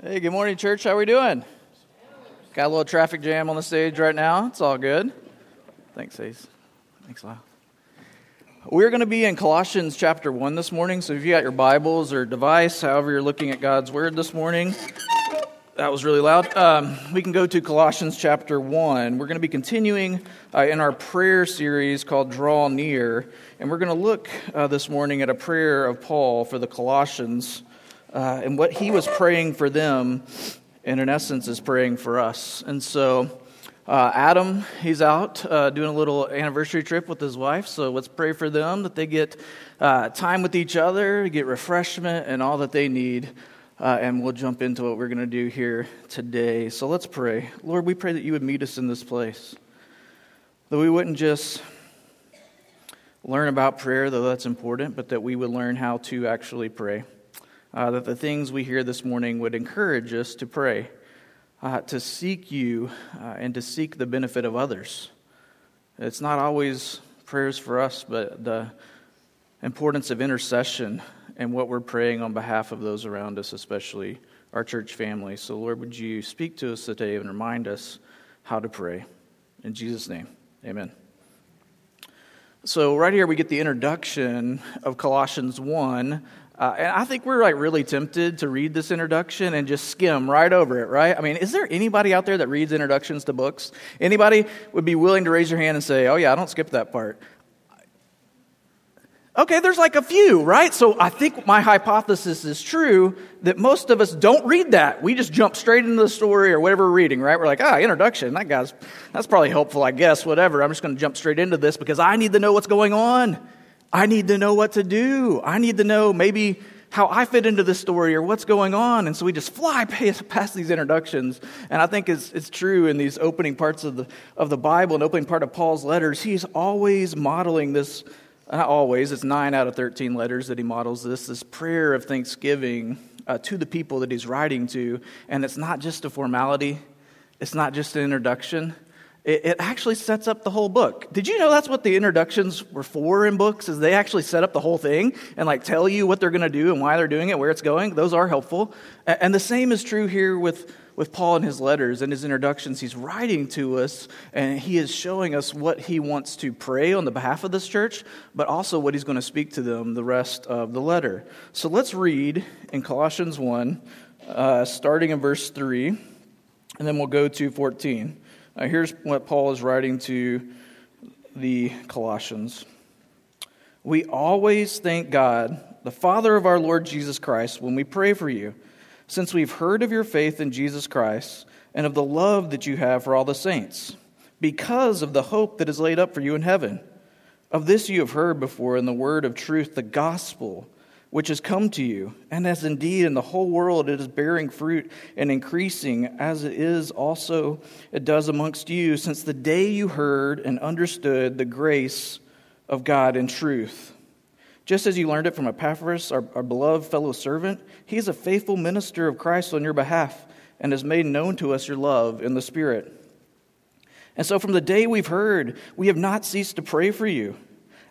Hey, good morning, church. How are we doing? Got a little traffic jam on the stage right now. It's all good. Thanks, Ace. Thanks, Lyle. We're going to be in Colossians chapter 1 this morning. So if you got your Bibles or device, however you're looking at God's Word this morning, that was really loud. Um, we can go to Colossians chapter 1. We're going to be continuing uh, in our prayer series called Draw Near. And we're going to look uh, this morning at a prayer of Paul for the Colossians uh, and what he was praying for them, and in essence, is praying for us. And so, uh, Adam, he's out uh, doing a little anniversary trip with his wife. So let's pray for them that they get uh, time with each other, get refreshment, and all that they need. Uh, and we'll jump into what we're going to do here today. So let's pray. Lord, we pray that you would meet us in this place. That we wouldn't just learn about prayer, though that's important, but that we would learn how to actually pray uh, that the things we hear this morning would encourage us to pray, uh, to seek you, uh, and to seek the benefit of others. It's not always prayers for us, but the importance of intercession and what we're praying on behalf of those around us, especially our church family. So, Lord, would you speak to us today and remind us how to pray? In Jesus' name, amen. So, right here we get the introduction of Colossians 1, uh, and I think we're like really tempted to read this introduction and just skim right over it, right? I mean, is there anybody out there that reads introductions to books? Anybody would be willing to raise your hand and say, "Oh yeah, I don't skip that part." Okay, there's like a few, right? So I think my hypothesis is true that most of us don't read that. We just jump straight into the story or whatever we're reading, right? We're like, ah, introduction, that guy's, that's probably helpful, I guess, whatever. I'm just going to jump straight into this because I need to know what's going on. I need to know what to do. I need to know maybe how I fit into this story or what's going on. And so we just fly past these introductions. And I think it's, it's true in these opening parts of the, of the Bible and opening part of Paul's letters. He's always modeling this, not always, it's nine out of 13 letters that he models this, this prayer of thanksgiving uh, to the people that he's writing to. And it's not just a formality, it's not just an introduction it, actually sets up the whole book. Did you know that's what the introductions were for in books? Is they actually set up the whole thing and like tell you what they're going to do and why they're doing it, where it's going. Those are helpful. And the same is true here with with Paul in his letters and his introductions. He's writing to us and he is showing us what he wants to pray on the behalf of this church, but also what he's going to speak to them the rest of the letter. So let's read in Colossians 1, uh, starting in verse 3, and then we'll go to 14. Now, here's what Paul is writing to the Colossians. We always thank God, the Father of our Lord Jesus Christ, when we pray for you, since we've heard of your faith in Jesus Christ and of the love that you have for all the saints, because of the hope that is laid up for you in heaven. Of this you have heard before in the word of truth, the gospel which has come to you, and as indeed in the whole world it is bearing fruit and increasing, as it is also it does amongst you, since the day you heard and understood the grace of God in truth. Just as you learned it from Epaphras, our, our beloved fellow servant, he is a faithful minister of Christ on your behalf and has made known to us your love in the Spirit. And so from the day we've heard, we have not ceased to pray for you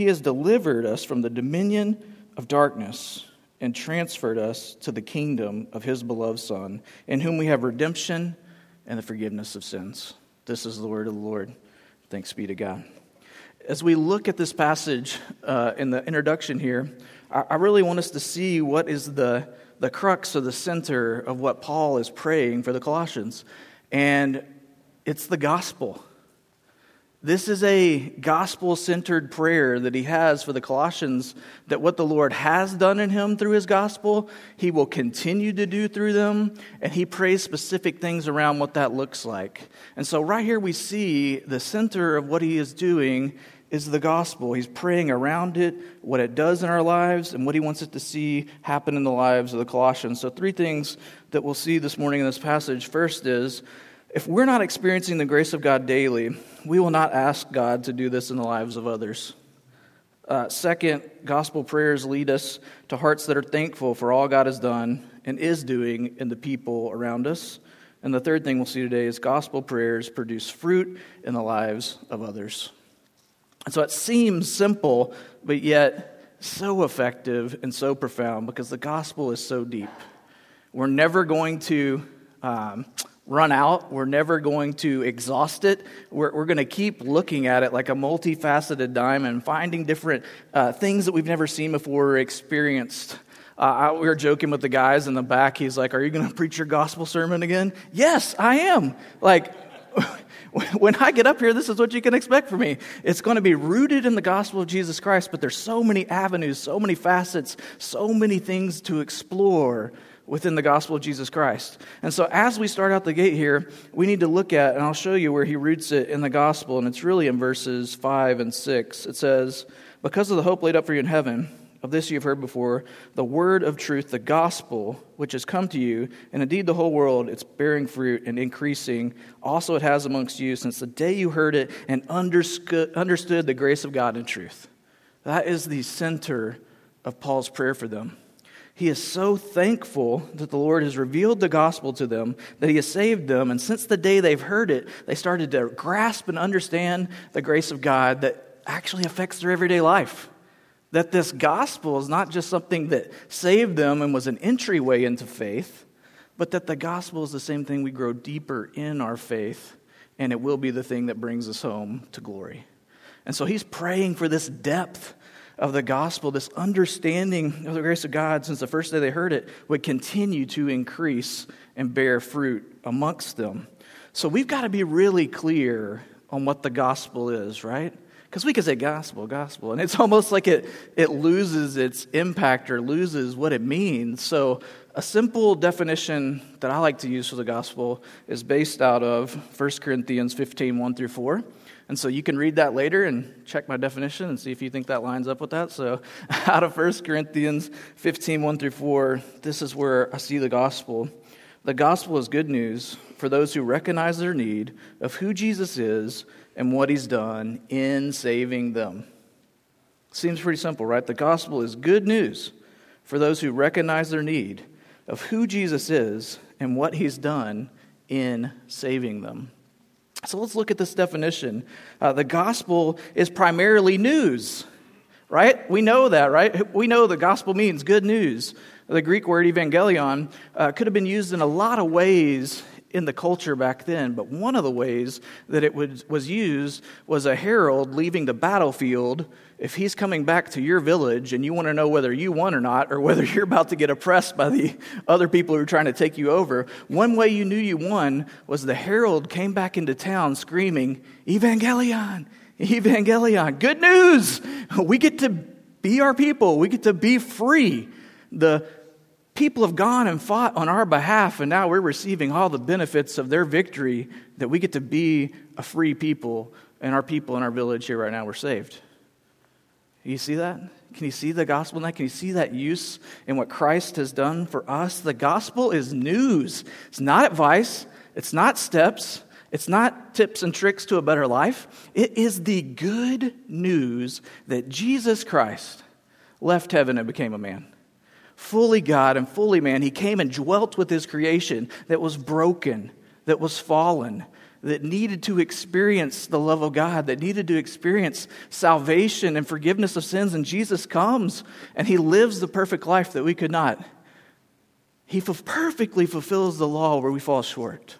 He has delivered us from the dominion of darkness and transferred us to the kingdom of his beloved Son, in whom we have redemption and the forgiveness of sins. This is the word of the Lord. Thanks be to God. As we look at this passage uh, in the introduction here, I, I really want us to see what is the, the crux or the center of what Paul is praying for the Colossians. And it's the gospel. This is a gospel centered prayer that he has for the Colossians that what the Lord has done in him through his gospel, he will continue to do through them, and he prays specific things around what that looks like. And so, right here, we see the center of what he is doing is the gospel. He's praying around it, what it does in our lives, and what he wants it to see happen in the lives of the Colossians. So, three things that we'll see this morning in this passage. First is if we're not experiencing the grace of God daily, we will not ask God to do this in the lives of others. Uh, second, gospel prayers lead us to hearts that are thankful for all God has done and is doing in the people around us. And the third thing we'll see today is gospel prayers produce fruit in the lives of others. And so it seems simple, but yet so effective and so profound because the gospel is so deep. We're never going to um, run out. We're never going to exhaust it. We're, we're going to keep looking at it like a multifaceted diamond, finding different uh, things that we've never seen before or experienced. Uh, we were joking with the guys in the back. He's like, Are you going to preach your gospel sermon again? Yes, I am. Like, when I get up here, this is what you can expect from me. It's going to be rooted in the gospel of Jesus Christ, but there's so many avenues, so many facets, so many things to explore within the gospel of Jesus Christ. And so, as we start out the gate here, we need to look at, and I'll show you where he roots it in the gospel, and it's really in verses 5 and 6. It says, Because of the hope laid up for you in heaven, of this you have heard before, the word of truth, the gospel, which has come to you, and indeed the whole world, it's bearing fruit and increasing. Also, it has amongst you since the day you heard it and understood, the grace of God in truth. That is the center of Paul's prayer for them. He is so thankful that the Lord has revealed the gospel to them, that He has saved them, and since the day they've heard it, they started to grasp and understand the grace of God that actually affects their everyday life. That this gospel is not just something that saved them and was an entryway into faith, but that the gospel is the same thing we grow deeper in our faith, and it will be the thing that brings us home to glory. And so he's praying for this depth of the gospel, this understanding of the grace of God since the first day they heard it, would continue to increase and bear fruit amongst them. So we've got to be really clear on what the gospel is, right? Because we could say gospel, gospel, and it's almost like it, it loses its impact or loses what it means. So, a simple definition that I like to use for the gospel is based out of 1 Corinthians 15 1 through 4. And so you can read that later and check my definition and see if you think that lines up with that. So, out of 1 Corinthians 15 1 through 4, this is where I see the gospel. The gospel is good news for those who recognize their need of who Jesus is and what he's done in saving them. Seems pretty simple, right? The gospel is good news for those who recognize their need of who Jesus is and what he's done in saving them. So let's look at this definition. Uh, the gospel is primarily news, right? We know that, right? We know the gospel means good news. The Greek word evangelion uh, could have been used in a lot of ways in the culture back then, but one of the ways that it was, was used was a herald leaving the battlefield. If he's coming back to your village and you want to know whether you won or not, or whether you're about to get oppressed by the other people who are trying to take you over, one way you knew you won was the herald came back into town screaming, Evangelion, Evangelion, good news! We get to be our people, we get to be free. The people have gone and fought on our behalf, and now we're receiving all the benefits of their victory that we get to be a free people, and our people in our village here right now were saved. You see that? Can you see the gospel in that? Can you see that use in what Christ has done for us? The gospel is news. It's not advice, it's not steps, it's not tips and tricks to a better life. It is the good news that Jesus Christ left heaven and became a man fully God and fully man, he came and dwelt with his creation that was broken, that was fallen, that needed to experience the love of God, that needed to experience salvation and forgiveness of sins. And Jesus comes and he lives the perfect life that we could not. He perfectly fulfills the law where we fall short.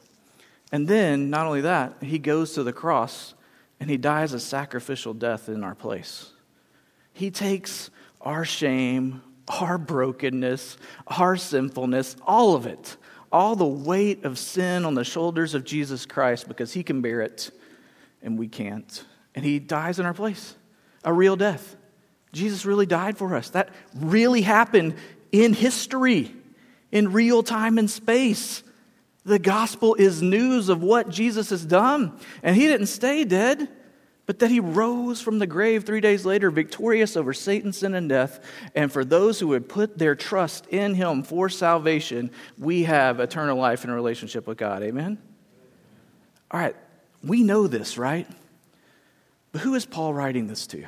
And then, not only that, he goes to the cross and he dies a sacrificial death in our place. He takes our shame, our brokenness, our sinfulness, all of it, all the weight of sin on the shoulders of Jesus Christ because he can bear it and we can't. And he dies in our place, a real death. Jesus really died for us. That really happened in history, in real time and space. The gospel is news of what Jesus has done. And he didn't stay dead, but that he rose from the grave three days later, victorious over Satan, sin, and death. And for those who would put their trust in him for salvation, we have eternal life in a relationship with God. Amen? All right, we know this, right? But who is Paul writing this to?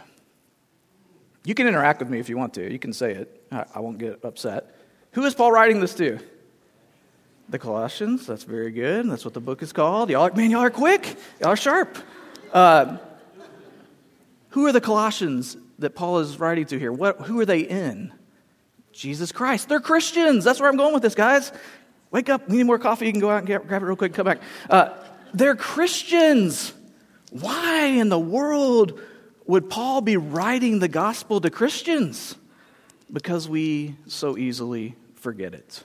You can interact with me if you want to. You can say it. I won't get upset. Who is Paul writing this to? The Colossians. That's very good. That's what the book is called. Y'all man, y'all are quick. Y'all are sharp. Uh, who are the Colossians that Paul is writing to here? What, who are they in? Jesus Christ. They're Christians. That's where I'm going with this, guys. Wake up. We need more coffee. You can go out and get, grab it real quick come back. Uh, they're Christians. Why in the world would Paul be writing the gospel to Christians? Because we so easily forget it.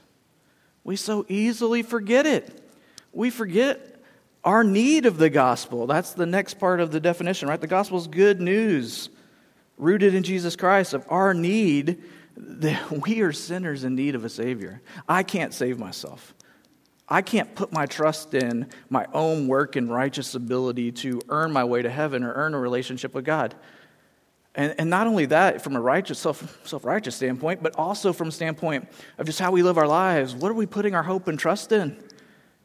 We so easily forget it. We forget our need of the gospel. That's the next part of the definition, right? The gospel is good news rooted in Jesus Christ of our need that we are sinners in need of a Savior. I can't save myself. I can't put my trust in my own work and righteous ability to earn my way to heaven or earn a relationship with God. And, and not only that, from a righteous, self, self-righteous standpoint, but also from a standpoint of just how we live our lives. What are we putting our hope and trust in?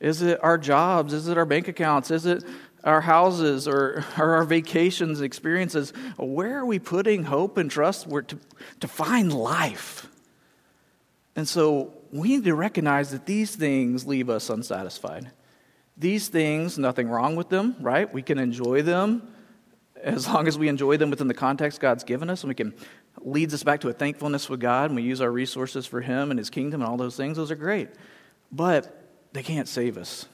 Is it our jobs? Is it our bank accounts? Is it our houses or, or our vacations experiences? Where are we putting hope and trust to, to find life? And so we need to recognize that these things leave us unsatisfied. These things, nothing wrong with them, right? We can enjoy them as long as we enjoy them within the context God's given us, and we can leads us back to a thankfulness with God, and we use our resources for Him and His kingdom and all those things. Those are great. But they can't save us.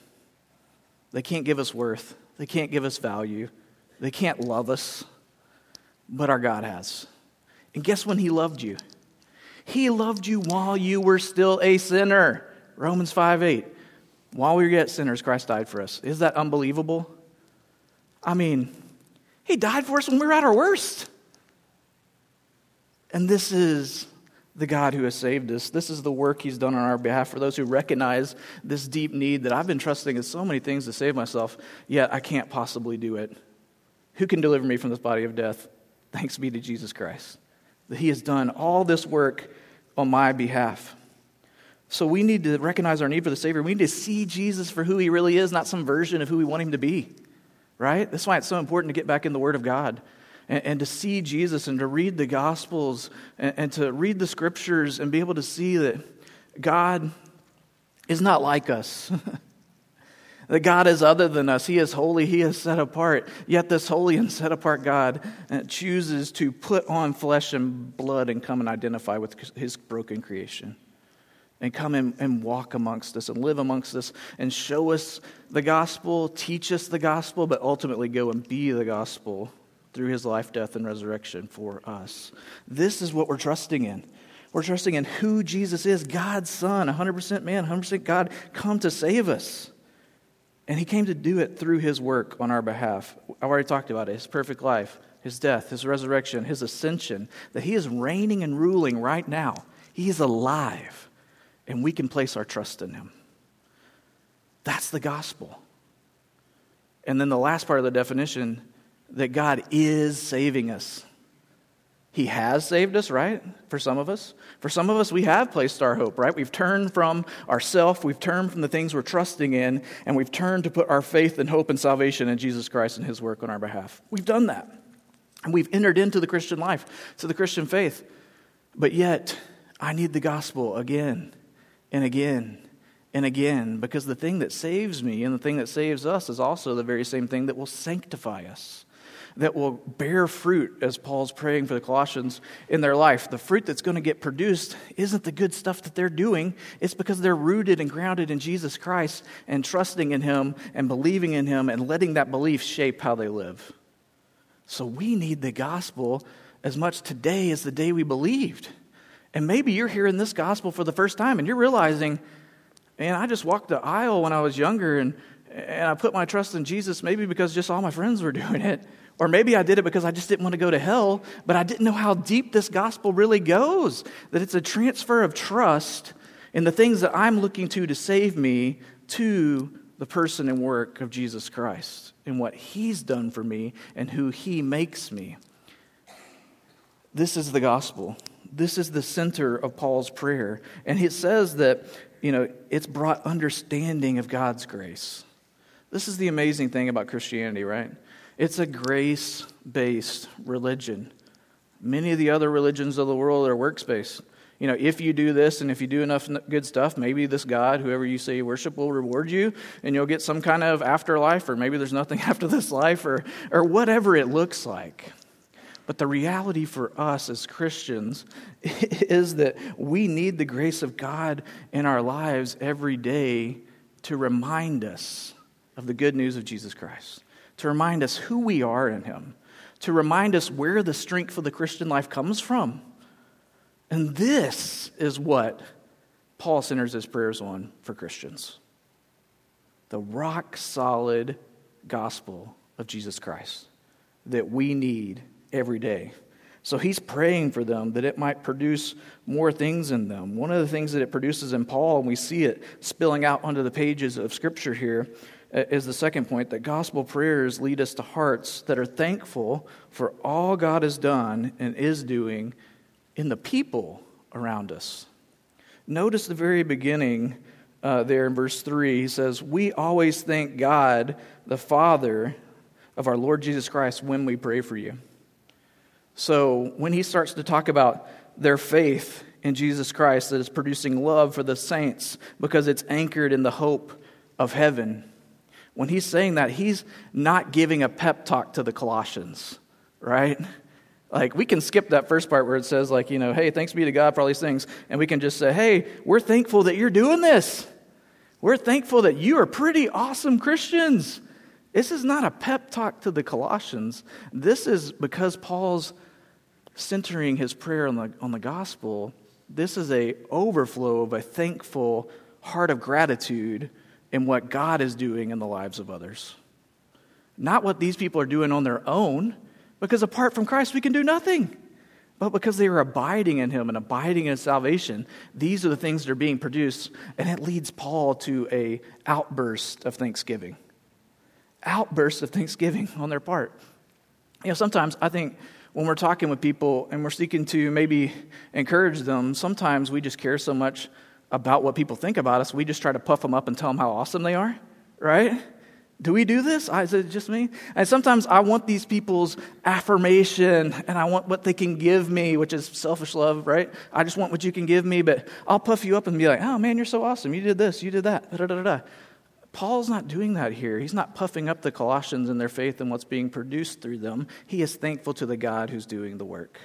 They can't give us worth. They can't give us value. They can't love us. But our God has. And guess when He loved you? He loved you while you were still a sinner. Romans 5 8. While we were yet sinners, Christ died for us. Is that unbelievable? I mean, He died for us when we were at our worst. And this is the God who has saved us. This is the work He's done on our behalf for those who recognize this deep need that I've been trusting in so many things to save myself, yet I can't possibly do it. Who can deliver me from this body of death? Thanks be to Jesus Christ. That He has done all this work on my behalf. So we need to recognize our need for the Savior. We need to see Jesus for who He really is, not some version of who we want Him to be. Right? That's why it's so important to get back in the Word of God and, and to see Jesus and to read the Gospels and, and to read the Scriptures and be able to see that God is not like us. that God is other than us. He is holy, He is set apart. Yet, this holy and set apart God uh, chooses to put on flesh and blood and come and identify with His broken creation. And come and, and walk amongst us and live amongst us and show us the gospel, teach us the gospel, but ultimately go and be the gospel through his life, death, and resurrection for us. This is what we're trusting in. We're trusting in who Jesus is God's Son, 100% man, 100% God, come to save us. And he came to do it through his work on our behalf. I've already talked about it his perfect life, his death, his resurrection, his ascension, that he is reigning and ruling right now. He is alive, and we can place our trust in him. That's the gospel. And then the last part of the definition that God is saving us. He has saved us, right? For some of us. For some of us, we have placed our hope, right? We've turned from ourself, we've turned from the things we're trusting in, and we've turned to put our faith and hope and salvation in Jesus Christ and His work on our behalf. We've done that. And we've entered into the Christian life, to the Christian faith. But yet, I need the gospel again and again and again because the thing that saves me and the thing that saves us is also the very same thing that will sanctify us that will bear fruit, as Paul's praying for the Colossians in their life. The fruit that's going to get produced isn't the good stuff that they're doing, it's because they're rooted and grounded in Jesus Christ and trusting in Him and believing in Him and letting that belief shape how they live. So we need the gospel as much today as the day we believed. And maybe you're hearing this gospel for the first time and you're realizing, man, I just walked the aisle when I was younger and, and I put my trust in Jesus maybe because just all my friends were doing it. Or maybe I did it because I just didn't want to go to hell, but I didn't know how deep this gospel really goes. That it's a transfer of trust in the things that I'm looking to to save me to the person and work of Jesus Christ and what he's done for me and who he makes me. This is the gospel. This is the center of Paul's prayer. And it says that, you know, it's brought understanding of God's grace. This is the amazing thing about Christianity, right? It's a grace based religion. Many of the other religions of the world are works based. You know, if you do this and if you do enough good stuff, maybe this God, whoever you say you worship, will reward you and you'll get some kind of afterlife, or maybe there's nothing after this life, or, or whatever it looks like. But the reality for us as Christians is that we need the grace of God in our lives every day to remind us of the good news of Jesus Christ, to remind us who we are in Him, to remind us where the strength of the Christian life comes from. And this is what Paul centers his prayers on for Christians the rock solid gospel of Jesus Christ that we need every day. So he's praying for them that it might produce more things in them. One of the things that it produces in Paul, and we see it spilling out onto the pages of Scripture here, is the second point that gospel prayers lead us to hearts that are thankful for all God has done and is doing in the people around us. Notice the very beginning uh, there in verse 3. He says, We always thank God, the Father of our Lord Jesus Christ, when we pray for you. So when he starts to talk about their faith in Jesus Christ that is producing love for the saints because it's anchored in the hope of heaven, when he's saying that, he's not giving a pep talk to the Colossians, right? Like, we can skip that first part where it says, like, you know, hey, thanks be to God for all these things. And we can just say, hey, we're thankful that you're doing this. We're thankful that you are pretty awesome Christians. This is not a pep talk to the Colossians. This is because Paul's centering his prayer on the, on the gospel, this is a overflow of a thankful heart of gratitude in what God is doing in the lives of others. Not what these people are doing on their own, because apart from Christ, we can do nothing. But because they are abiding in Him and abiding in salvation, these are the things that are being produced, and it leads Paul to a outburst of thanksgiving. Outburst of thanksgiving on their part. You know, sometimes I think when we're talking with people and we're seeking to maybe encourage them, sometimes we just care so much about what people think about us, we just try to puff them up and tell them how awesome they are, right? Do we do this? Is it just me? And sometimes I want these people's affirmation and I want what they can give me, which is selfish love, right? I just want what you can give me, but I'll puff you up and be like, oh man, you're so awesome. You did this, you did that. Da, da, da, Paul's not doing that here. He's not puffing up the Colossians in their faith and what's being produced through them. He is thankful to the God who's doing the work.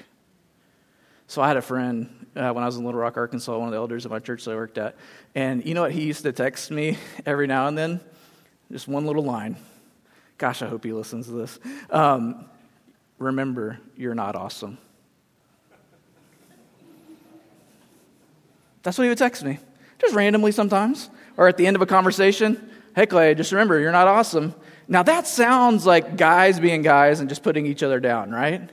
So I had a friend uh, when I was in Little Rock, Arkansas, one of the elders of my church that I worked at. And you know what? He used to text me every now and then, just one little line. Gosh, I hope he listens to this. Um, remember, you're not awesome. That's what he would text me, just randomly sometimes, or at the end of a conversation. Hey, Clay, just remember, you're not awesome. Now, that sounds like guys being guys and just putting each other down, right?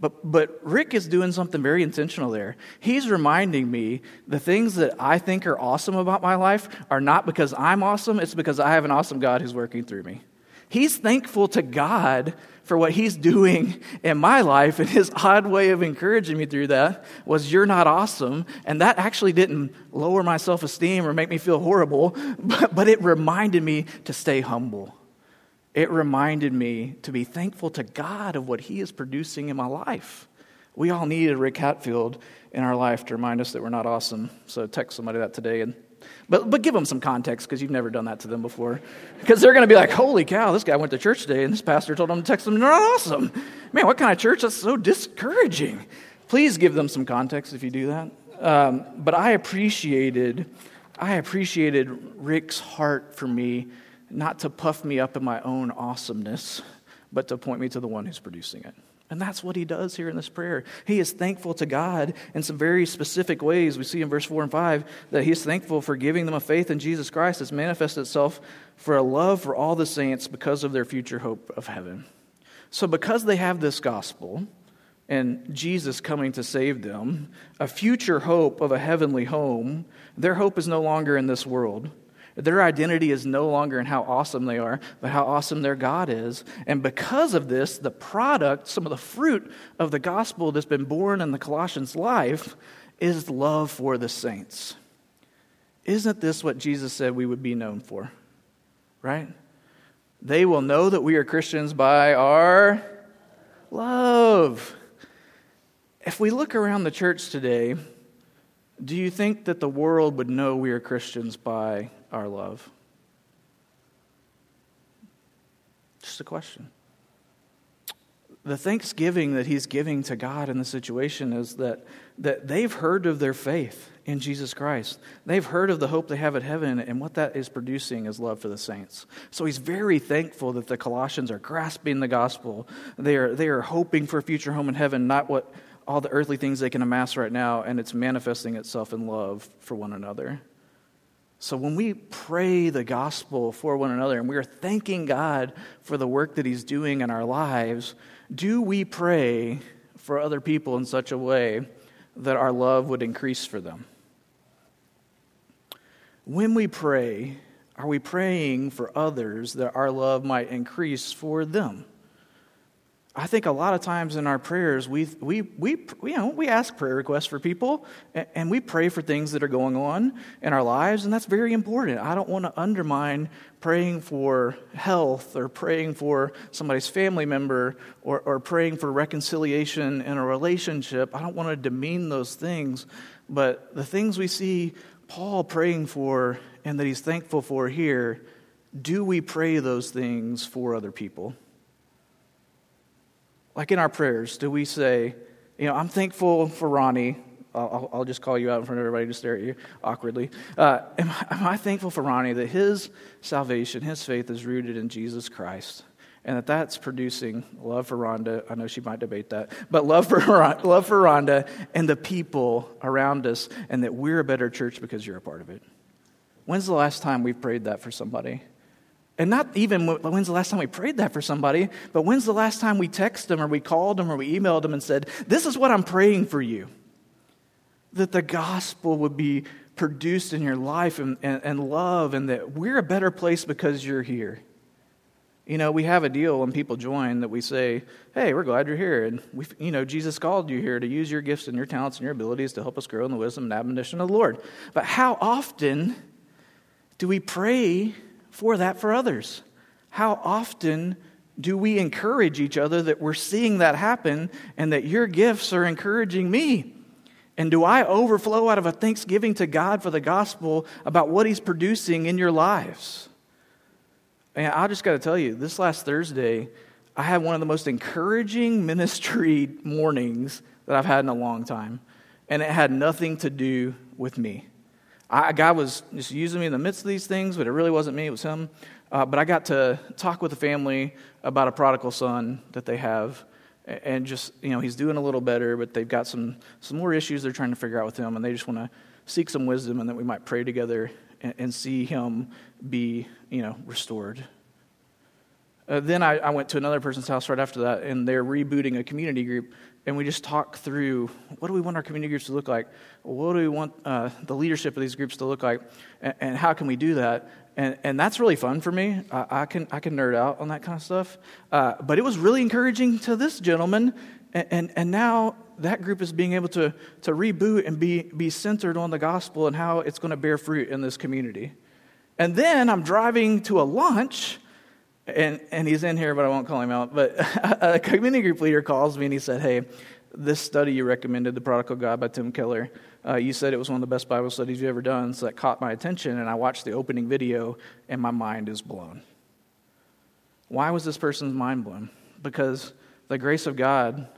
But, but Rick is doing something very intentional there. He's reminding me the things that I think are awesome about my life are not because I'm awesome, it's because I have an awesome God who's working through me. He's thankful to God for what he's doing in my life, and his odd way of encouraging me through that was, You're not awesome. And that actually didn't lower my self esteem or make me feel horrible, but, but it reminded me to stay humble. It reminded me to be thankful to God of what he is producing in my life. We all need a Rick Hatfield in our life to remind us that we're not awesome. So text somebody that today and but, but give them some context because you've never done that to them before. Because they're going to be like, holy cow, this guy went to church today and this pastor told him to text them, they're not awesome. Man, what kind of church? That's so discouraging. Please give them some context if you do that. Um, but I appreciated, I appreciated Rick's heart for me, not to puff me up in my own awesomeness, but to point me to the one who's producing it. And that's what he does here in this prayer. He is thankful to God in some very specific ways. We see in verse 4 and 5 that he is thankful for giving them a faith in Jesus Christ that's manifested itself for a love for all the saints because of their future hope of heaven. So, because they have this gospel and Jesus coming to save them, a future hope of a heavenly home, their hope is no longer in this world. Their identity is no longer in how awesome they are, but how awesome their God is. And because of this, the product, some of the fruit of the gospel that's been born in the Colossians' life, is love for the saints. Isn't this what Jesus said we would be known for? Right? They will know that we are Christians by our love. If we look around the church today, do you think that the world would know we are Christians by our love? Just a question. The thanksgiving that he's giving to God in the situation is that, that they've heard of their faith in Jesus Christ. They've heard of the hope they have at heaven, and what that is producing is love for the saints. So he's very thankful that the Colossians are grasping the gospel. They are, they are hoping for a future home in heaven, not what all the earthly things they can amass right now, and it's manifesting itself in love for one another. So when we pray the gospel for one another and we are thanking God for the work that He's doing in our lives, do we pray for other people in such a way that our love would increase for them? When we pray, are we praying for others that our love might increase for them? I think a lot of times in our prayers, we, we, we, you know, we ask prayer requests for people and we pray for things that are going on in our lives, and that's very important. I don't want to undermine praying for health or praying for somebody's family member or, or praying for reconciliation in a relationship. I don't want to demean those things, but the things we see Paul praying for and that he's thankful for here, do we pray those things for other people? Like in our prayers, do we say, you know, I'm thankful for Ronnie. I'll, I'll just call you out in front of everybody to stare at you awkwardly. Uh, am, am I thankful for Ronnie that his salvation, his faith is rooted in Jesus Christ? and that that's producing love for Rhonda. I know she might debate that, but love for love for Rhonda and the people around us, and that we're a better church because you're a part of it. When's the last time we prayed that for somebody? And not even when's the last time we prayed that for somebody, but when's the last time we texted them or we called them or we emailed them and said, This is what I'm praying for you. That the gospel would be produced in your life and, and, and love, and that we're a better place because you're here. You know, we have a deal when people join that we say, Hey, we're glad you're here. And, we, you know, Jesus called you here to use your gifts and your talents and your abilities to help us grow in the wisdom and admonition of the Lord. But how often do we pray for that for others? How often do we encourage each other that we're seeing that happen and that your gifts are encouraging me? And do I overflow out of a thanksgiving to God for the gospel about what He's producing in your lives? And I just got to tell you, this last Thursday, I had one of the most encouraging ministry mornings that I've had in a long time. And it had nothing to do with me. I, God was just using me in the midst of these things, but it really wasn't me, it was Him. Uh, but I got to talk with the family about a prodigal son that they have. And just, you know, he's doing a little better, but they've got some, some more issues they're trying to figure out with him. And they just want to seek some wisdom and that we might pray together and, and see him be, you know, restored. Uh, then I, I, went to another person's house right after that, and they're rebooting a community group and we just talk through what do we want our community groups to look like? What do we want uh, the leadership of these groups to look like? And, and, how can we do that? And, and that's really fun for me. I, I, can, I can nerd out on that kind of stuff. Uh, but it was really encouraging to this gentleman. And, and, and now that group is being able to, to reboot and be, be centered on the gospel and how it's going to bear fruit in this community. And then I'm driving to a lunch and, and he's in here, but I won't call him out. But a community group leader calls me and he said, Hey, this study you recommended, The Prodigal God by Tim Keller, uh, you said it was one of the best Bible studies you've ever done. So that caught my attention, and I watched the opening video, and my mind is blown. Why was this person's mind blown? Because the grace of God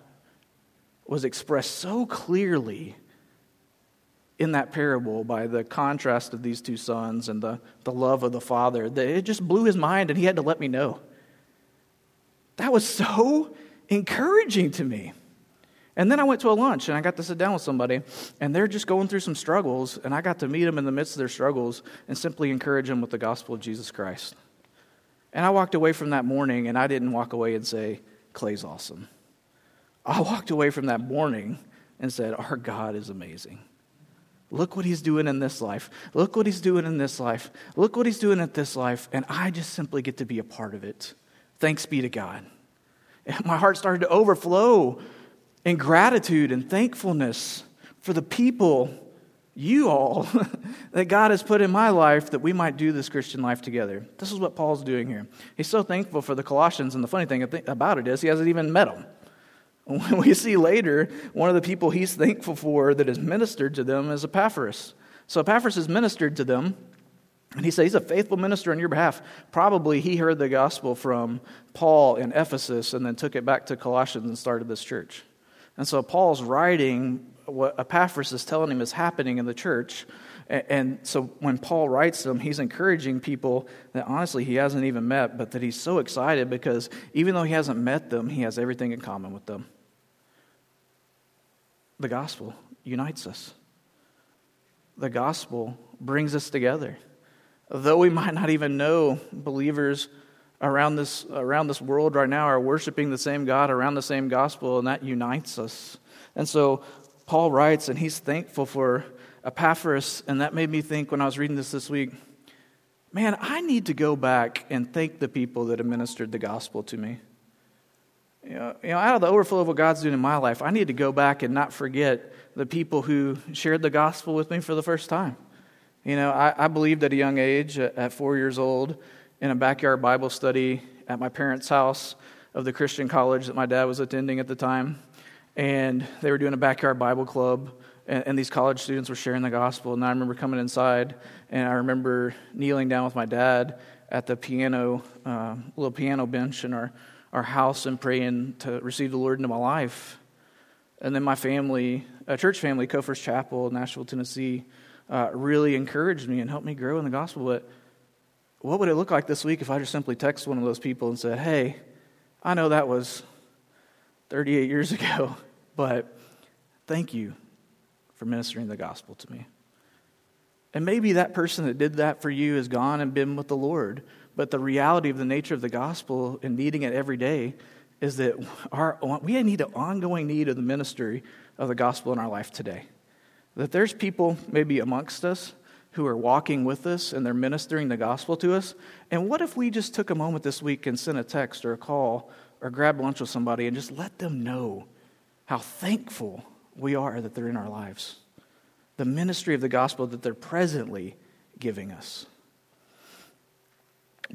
was expressed so clearly in that parable by the contrast of these two sons and the, the love of the father that it just blew his mind and he had to let me know. That was so encouraging to me. And then I went to a lunch and I got to sit down with somebody and they're just going through some struggles and I got to meet them in the midst of their struggles and simply encourage them with the gospel of Jesus Christ. And I walked away from that morning and I didn't walk away and say, Clay's awesome. I walked away from that morning and said, Our God is amazing. Look what he's doing in this life. Look what he's doing in this life. Look what he's doing at this life. And I just simply get to be a part of it. Thanks be to God. And my heart started to overflow in gratitude and thankfulness for the people, you all, that God has put in my life that we might do this Christian life together. This is what Paul's doing here. He's so thankful for the Colossians, and the funny thing about it is he hasn't even met them. We see later, one of the people he's thankful for that has ministered to them is Epaphras. So Epaphras has ministered to them, and he says he's a faithful minister on your behalf. Probably he heard the gospel from Paul in Ephesus and then took it back to Colossians and started this church. And so Paul's writing what Epaphras is telling him is happening in the church. And so when Paul writes them, he's encouraging people that honestly he hasn't even met, but that he's so excited because even though he hasn't met them, he has everything in common with them. The gospel unites us, the gospel brings us together. Though we might not even know believers around this, around this world right now are worshiping the same God around the same gospel, and that unites us. And so Paul writes, and he's thankful for Epaphras, and that made me think when I was reading this this week man, I need to go back and thank the people that administered the gospel to me. You know, you know, out of the overflow of what God's doing in my life, I need to go back and not forget the people who shared the gospel with me for the first time. You know, I, I believed at a young age, at, at four years old, in a backyard Bible study at my parents' house of the Christian college that my dad was attending at the time. And they were doing a backyard Bible club, and, and, these college students were sharing the gospel. And I remember coming inside, and I remember kneeling down with my dad at the piano, uh, little piano bench in our, our house and praying to receive the Lord into my life. And then my family, a church family, Cofer's Chapel, Nashville, Tennessee, uh, really encouraged me and helped me grow in the gospel. But what would it look like this week if I just simply text one of those people and said, Hey, I know that was 38 years ago, but thank you for ministering the gospel to me. And maybe that person that did that for you has gone and been with the Lord, but the reality of the nature of the gospel and needing it every day is that our, we need an ongoing need of the ministry of the gospel in our life today. That there's people maybe amongst us who are walking with us and they're ministering the gospel to us. And what if we just took a moment this week and sent a text or a call or grabbed lunch with somebody and just let them know how thankful we are that they're in our lives? The ministry of the gospel that they're presently giving us.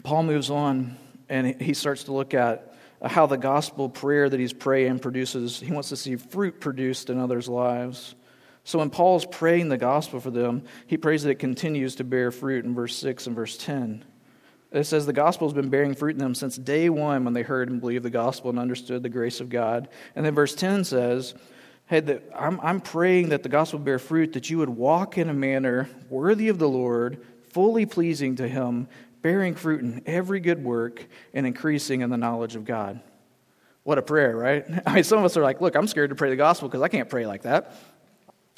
Paul moves on and he starts to look at how the gospel prayer that he's praying produces, he wants to see fruit produced in others' lives. So when Paul's praying the gospel for them, he prays that it continues to bear fruit in verse 6 and verse 10. It says the gospel has been bearing fruit in them since day one when they heard and believed the gospel and understood the grace of God. And then verse 10 says, Hey, I'm, I'm praying that the gospel bear fruit, that you would walk in a manner worthy of the Lord, fully pleasing to him, bearing fruit in every good work, and increasing in the knowledge of God. What a prayer, right? I mean, some of us are like, look, I'm scared to pray the gospel because I can't pray like that.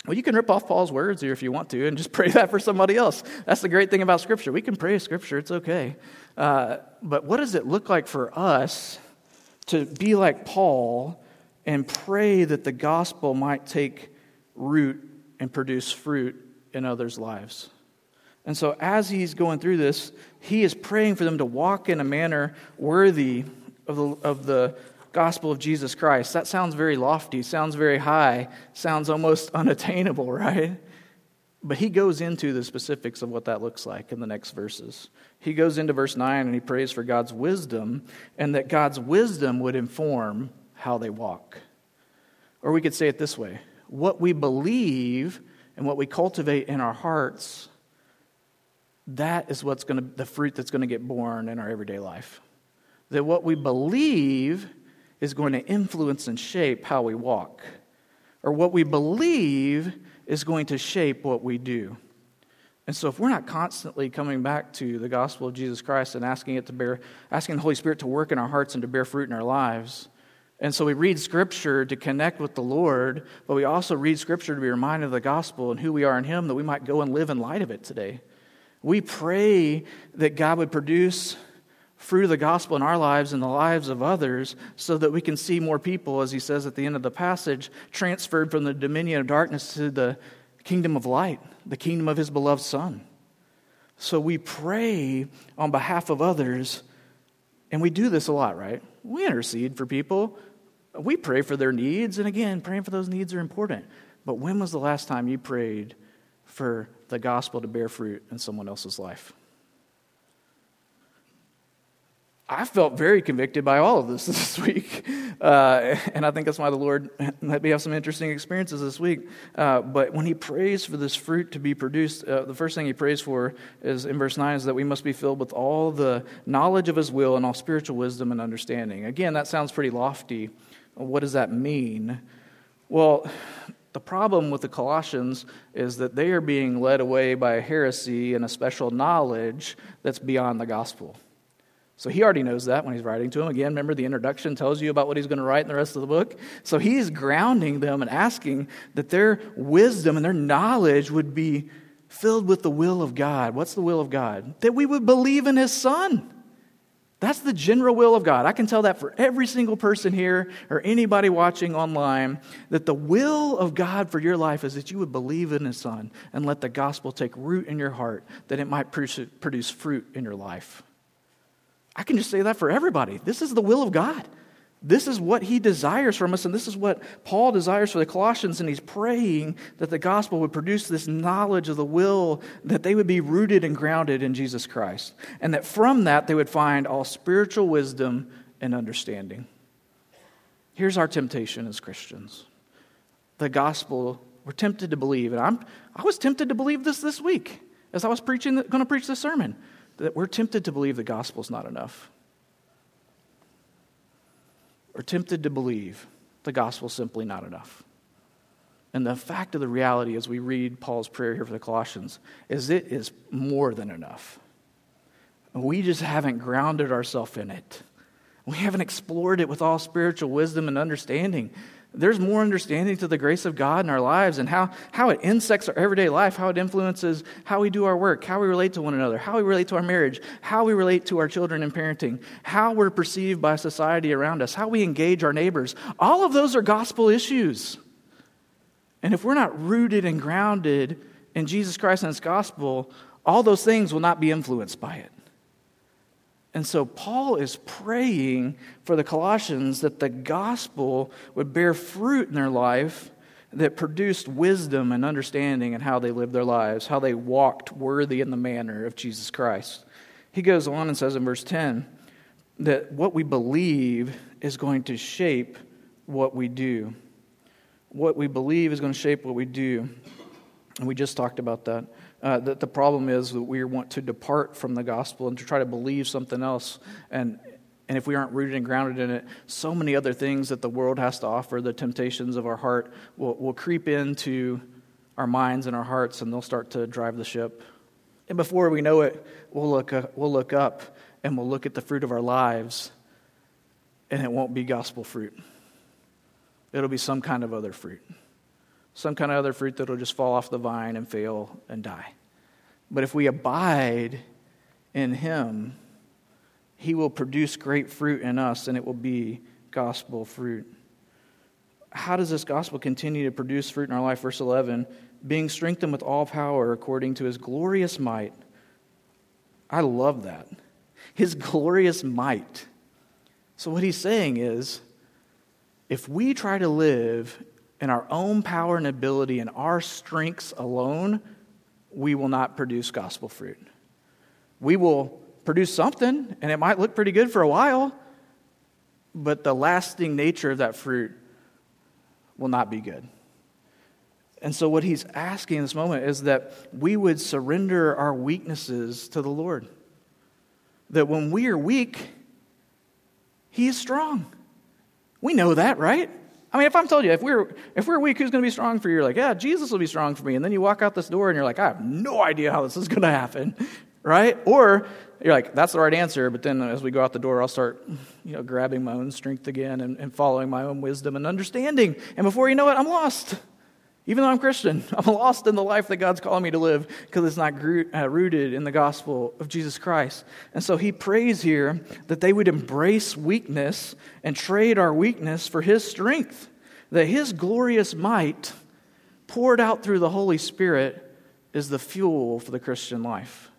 Well, you can rip off Paul's words here if you want to and just pray that for somebody else. That's the great thing about Scripture. We can pray Scripture, it's okay. Uh, but what does it look like for us to be like Paul and pray that the gospel might take root and produce fruit in others' lives? And so, as he's going through this, he is praying for them to walk in a manner worthy of the, of the gospel of Jesus Christ. That sounds very lofty, sounds very high, sounds almost unattainable, right? But he goes into the specifics of what that looks like in the next verses. He goes into verse 9 and he prays for God's wisdom and that God's wisdom would inform how they walk. Or we could say it this way what we believe and what we cultivate in our hearts, that is what's going to, the fruit that's going to get born in our everyday life. That what we believe is going to influence and shape how we walk, or what we believe is going to shape what we do. And so, if we're not constantly coming back to the gospel of Jesus Christ and asking it to bear, asking the Holy Spirit to work in our hearts and to bear fruit in our lives, and so we read Scripture to connect with the Lord, but we also read Scripture to be reminded of the gospel and who we are in Him, that we might go and live in light of it today. We pray that God would produce fruit of the gospel in our lives and the lives of others so that we can see more people, as he says at the end of the passage, transferred from the dominion of darkness to the kingdom of light, the kingdom of his beloved Son. So we pray on behalf of others, and we do this a lot, right? We intercede for people, we pray for their needs, and again, praying for those needs are important. But when was the last time you prayed for the gospel to bear fruit in someone else's life? I felt very convicted by all of this this week. Uh, and I think that's why the Lord let me have some interesting experiences this week. Uh, but when He prays for this fruit to be produced, uh, the first thing He prays for is in verse 9 is that we must be filled with all the knowledge of His will and all spiritual wisdom and understanding. Again, that sounds pretty lofty. What does that mean? Well, the problem with the Colossians is that they are being led away by a heresy and a special knowledge that's beyond the gospel. So he already knows that when he's writing to them. Again, remember the introduction tells you about what he's going to write in the rest of the book. So he's grounding them and asking that their wisdom and their knowledge would be filled with the will of God. What's the will of God? That we would believe in his son. That's the general will of God. I can tell that for every single person here or anybody watching online that the will of God for your life is that you would believe in his son and let the gospel take root in your heart, that it might produce fruit in your life. I can just say that for everybody. This is the will of God. This is what he desires from us, and this is what Paul desires for the Colossians, and he's praying that the gospel would produce this knowledge of the will, that they would be rooted and grounded in Jesus Christ, and that from that they would find all spiritual wisdom and understanding. Here's our temptation as Christians the gospel, we're tempted to believe, and I'm, I was tempted to believe this this week as I was preaching, going to preach this sermon that we're tempted to believe the gospel is not enough. We're tempted to believe the gospel is simply not enough. And the fact of the reality as we read Paul's prayer here for the Colossians is it is more than enough. We just haven't grounded ourselves in it. We haven't explored it with all spiritual wisdom and understanding there's more understanding to the grace of God in our lives and how, how it insects our everyday life, how it influences how we do our work, how we relate to one another, how we relate to our marriage, how we relate to our children and parenting, how we're perceived by society around us, how we engage our neighbors. All of those are gospel issues. And if we're not rooted and grounded in Jesus Christ and His gospel, all those things will not be influenced by it. And so Paul is praying for the Colossians that the gospel would bear fruit in their life that produced wisdom and understanding in how they lived their lives, how they walked worthy in the manner of Jesus Christ. He goes on and says in verse 10 that what we believe is going to shape what we do. What we believe is going to shape what we do. And we just talked about that. Uh, that the problem is that we want to depart from the gospel and to try to believe something else. And, and if we aren't rooted and grounded in it, so many other things that the world has to offer, the temptations of our heart, will, will creep into our minds and our hearts, and they'll start to drive the ship. And before we know it, we'll look, uh, we'll look up and we'll look at the fruit of our lives, and it won't be gospel fruit. It'll be some kind of other fruit some kind of other fruit that'll just fall off the vine and fail and die. But if we abide in Him, He will produce great fruit in us, and it will be gospel fruit. How does this gospel continue to produce fruit in our life? Verse 11 being strengthened with all power according to His glorious might. I love that. His glorious might. So, what he's saying is if we try to live in our own power and ability and our strengths alone, we will not produce gospel fruit. We will produce something, and it might look pretty good for a while, but the lasting nature of that fruit will not be good. And so, what he's asking in this moment is that we would surrender our weaknesses to the Lord. That when we are weak, he is strong. We know that, right? I mean, if I'm told you, if we're, if we're weak, who's going to be strong for you? You're like, yeah, Jesus will be strong for me. And then you walk out this door and you're like, I have no idea how this is going to happen, right? Or you're like, that's the right answer. But then as we go out the door, I'll start, you know, grabbing my own strength again and, and following my own wisdom and understanding. And before you know it, I'm lost. Even though I'm Christian, I'm lost in the life that God's calling me to live because it's not uh, rooted in the gospel of Jesus Christ. And so he prays here that they would embrace weakness and trade our weakness for his strength, that his glorious might poured out through the Holy Spirit, is the fuel for the Christian life.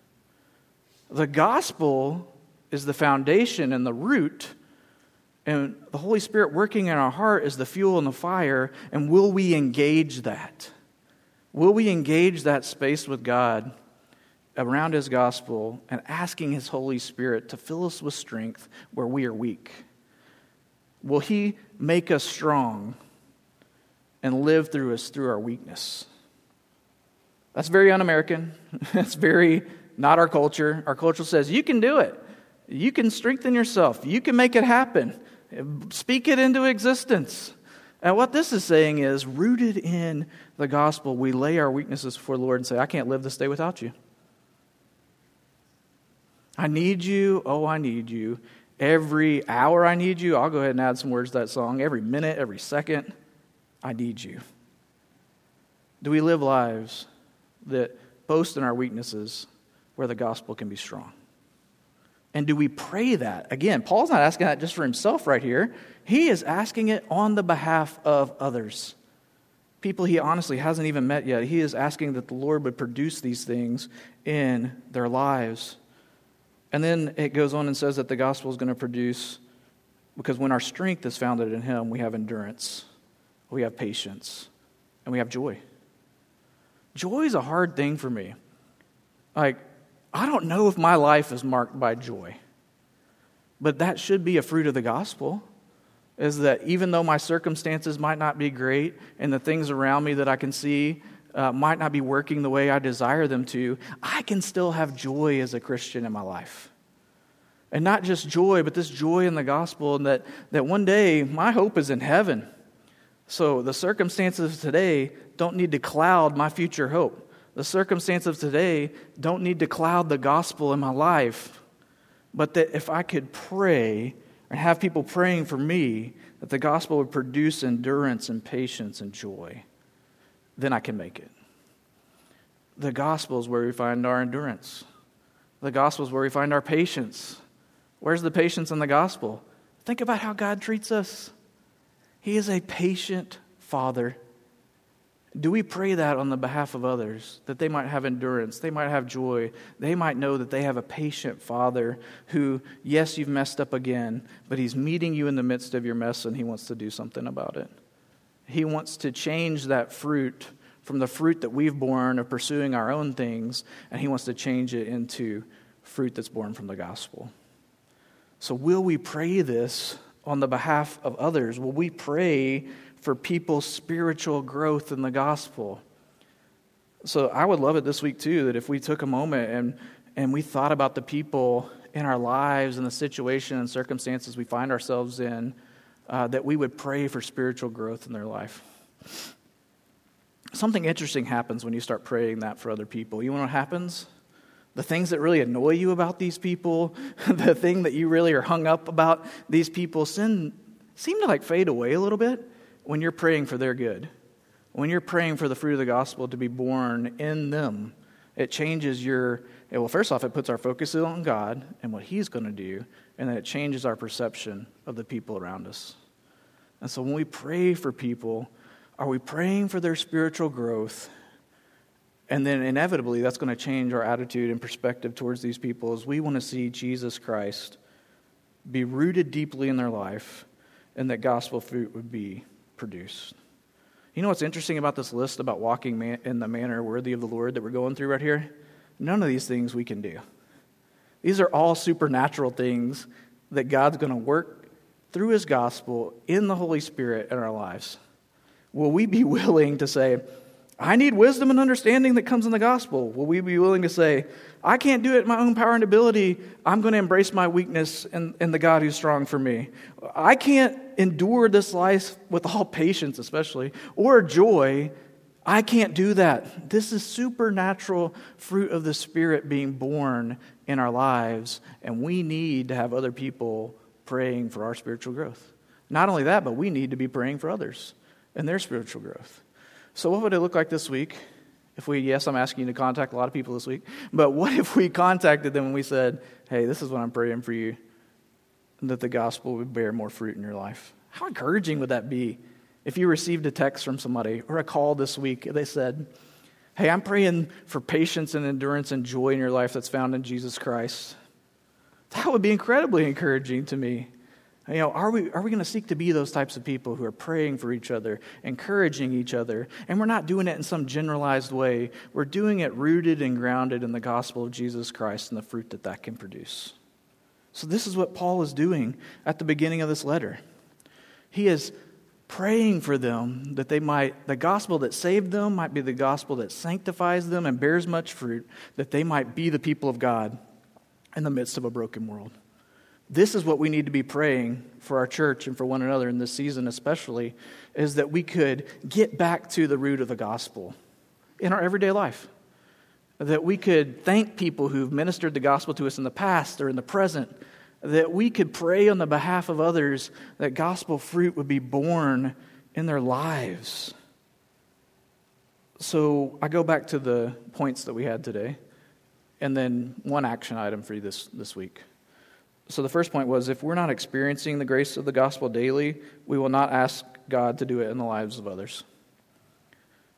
The gospel is the foundation and the root, and the Holy Spirit working in our heart is the fuel and the fire. And will we engage that? Will we engage that space with God around His gospel and asking His Holy Spirit to fill us with strength where we are weak? Will He make us strong and live through us through our weakness? That's very un American. That's very not our culture. Our culture says, you can do it. You can strengthen yourself. You can make it happen. Speak it into existence. And what this is saying is rooted in the gospel, we lay our weaknesses before the Lord and say, I can't live this day without you. I need you. Oh, I need you. Every hour I need you. I'll go ahead and add some words to that song. Every minute, every second, I need you. Do we live lives that boast in our weaknesses where the gospel can be strong? And do we pray that? Again, Paul's not asking that just for himself right here. He is asking it on the behalf of others. People he honestly hasn't even met yet. He is asking that the Lord would produce these things in their lives. And then it goes on and says that the gospel is going to produce, because when our strength is founded in Him, we have endurance, we have patience, and we have joy. Joy is a hard thing for me. Like, I don't know if my life is marked by joy, but that should be a fruit of the gospel. Is that even though my circumstances might not be great and the things around me that I can see uh, might not be working the way I desire them to, I can still have joy as a Christian in my life. And not just joy, but this joy in the gospel, and that, that one day my hope is in heaven. So the circumstances of today don't need to cloud my future hope. The circumstances of today don't need to cloud the gospel in my life, but that if I could pray and have people praying for me, that the gospel would produce endurance and patience and joy, then I can make it. The gospel is where we find our endurance. The gospel is where we find our patience. Where's the patience in the gospel? Think about how God treats us. He is a patient Father do we pray that on the behalf of others, that they might have endurance, they might have joy, they might know that they have a patient Father who, yes, you've messed up again, but He's meeting you in the midst of your mess and He wants to do something about it? He wants to change that fruit from the fruit that we've borne of pursuing our own things, and He wants to change it into fruit that's born from the gospel. So, will we pray this on the behalf of others? Will we pray? For people's spiritual growth in the gospel. So I would love it this week too that if we took a moment and, and we thought about the people in our lives and the situation and circumstances we find ourselves in, uh, that we would pray for spiritual growth in their life. Something interesting happens when you start praying that for other people. You know what happens? The things that really annoy you about these people, the thing that you really are hung up about these people, sin, seem to like fade away a little bit when you're praying for their good, when you're praying for the fruit of the gospel to be born in them, it changes your, well, first off, it puts our focus on God and what He's going to do, and then it changes our perception of the people around us. And so when we pray for people, are we praying for their spiritual growth? And then inevitably, that's going to change our attitude and perspective towards these people as we want to see Jesus Christ be rooted deeply in their life and that gospel fruit would be produced. You know what's interesting about this list about walking man- in the manner worthy of the Lord that we're going through right here? None of these things we can do. These are all supernatural things that God's going to work through His gospel in the Holy Spirit in our lives. Will we be willing to say, I need wisdom and understanding that comes in the gospel. Will we be willing to say, I can't do it in my own power and ability. I'm going to embrace my weakness in the God who's strong for me. I can't endure this life with all patience, especially, or joy. I can't do that. This is supernatural fruit of the Spirit being born in our lives, and we need to have other people praying for our spiritual growth. Not only that, but we need to be praying for others and their spiritual growth. So, what would it look like this week if we, yes, I'm asking you to contact a lot of people this week, but what if we contacted them and we said, hey, this is what I'm praying for you, that the gospel would bear more fruit in your life? How encouraging would that be if you received a text from somebody or a call this week, they said, Hey, I'm praying for patience and endurance and joy in your life that's found in Jesus Christ. That would be incredibly encouraging to me. You know, are we, are we going to seek to be those types of people who are praying for each other, encouraging each other? And we're not doing it in some generalized way. We're doing it rooted and grounded in the gospel of Jesus Christ and the fruit that that can produce. So, this is what Paul is doing at the beginning of this letter. He is praying for them that they might, the gospel that saved them might be the gospel that sanctifies them and bears much fruit, that they might be the people of God in the midst of a broken world. This is what we need to be praying for our church and for one another in this season, especially, is that we could get back to the root of the gospel in our everyday life. That we could thank people who've ministered the gospel to us in the past or in the present that we could pray on the behalf of others that gospel fruit would be born in their lives. So I go back to the points that we had today, and then one action item for you this, this week. So the first point was if we're not experiencing the grace of the gospel daily, we will not ask God to do it in the lives of others.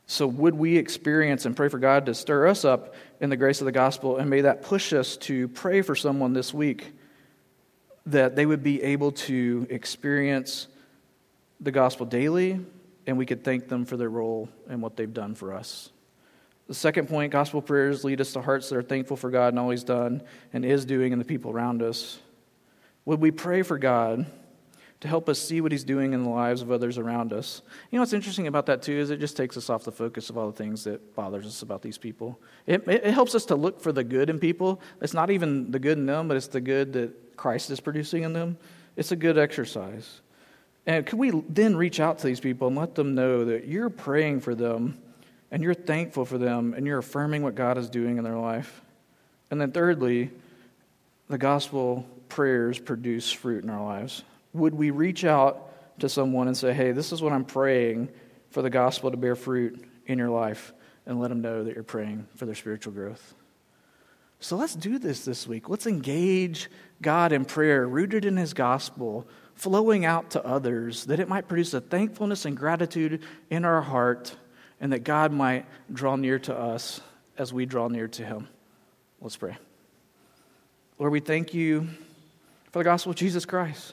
So, would we experience and pray for God to stir us up in the grace of the gospel, and may that push us to pray for someone this week that they would be able to experience the gospel daily, and we could thank them for their role and what they've done for us. The second point gospel prayers lead us to hearts that are thankful for God and all He's done and is doing in the people around us. Would we pray for God to help us see what He's doing in the lives of others around us? You know what's interesting about that, too, is it just takes us off the focus of all the things that bothers us about these people. It, it helps us to look for the good in people. It's not even the good in them, but it's the good that Christ is producing in them, it's a good exercise. And can we then reach out to these people and let them know that you're praying for them and you're thankful for them and you're affirming what God is doing in their life? And then, thirdly, the gospel prayers produce fruit in our lives. Would we reach out to someone and say, hey, this is what I'm praying for the gospel to bear fruit in your life, and let them know that you're praying for their spiritual growth? So let's do this this week. Let's engage God in prayer, rooted in His gospel, flowing out to others, that it might produce a thankfulness and gratitude in our heart, and that God might draw near to us as we draw near to Him. Let's pray. Lord, we thank you for the gospel of Jesus Christ.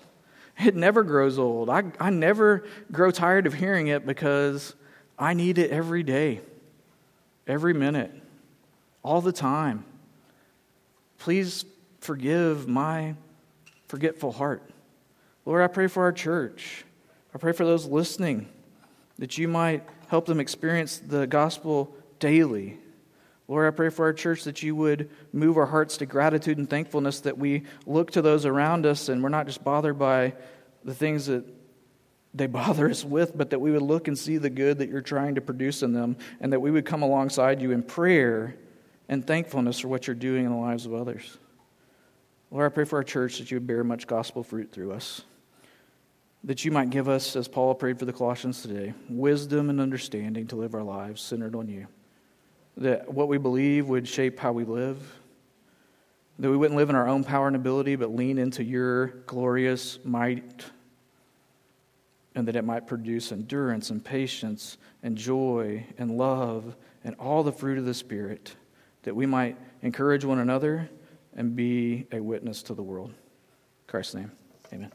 It never grows old. I, I never grow tired of hearing it because I need it every day, every minute, all the time. Please forgive my forgetful heart. Lord, I pray for our church. I pray for those listening that you might help them experience the gospel daily. Lord, I pray for our church that you would move our hearts to gratitude and thankfulness, that we look to those around us and we're not just bothered by the things that they bother us with, but that we would look and see the good that you're trying to produce in them, and that we would come alongside you in prayer and thankfulness for what you're doing in the lives of others. Lord, I pray for our church that you would bear much gospel fruit through us. That you might give us, as Paul prayed for the Colossians today, wisdom and understanding to live our lives centered on you. That what we believe would shape how we live. That we wouldn't live in our own power and ability, but lean into your glorious might. And that it might produce endurance and patience and joy and love and all the fruit of the Spirit that we might encourage one another and be a witness to the world. In Christ's name, amen.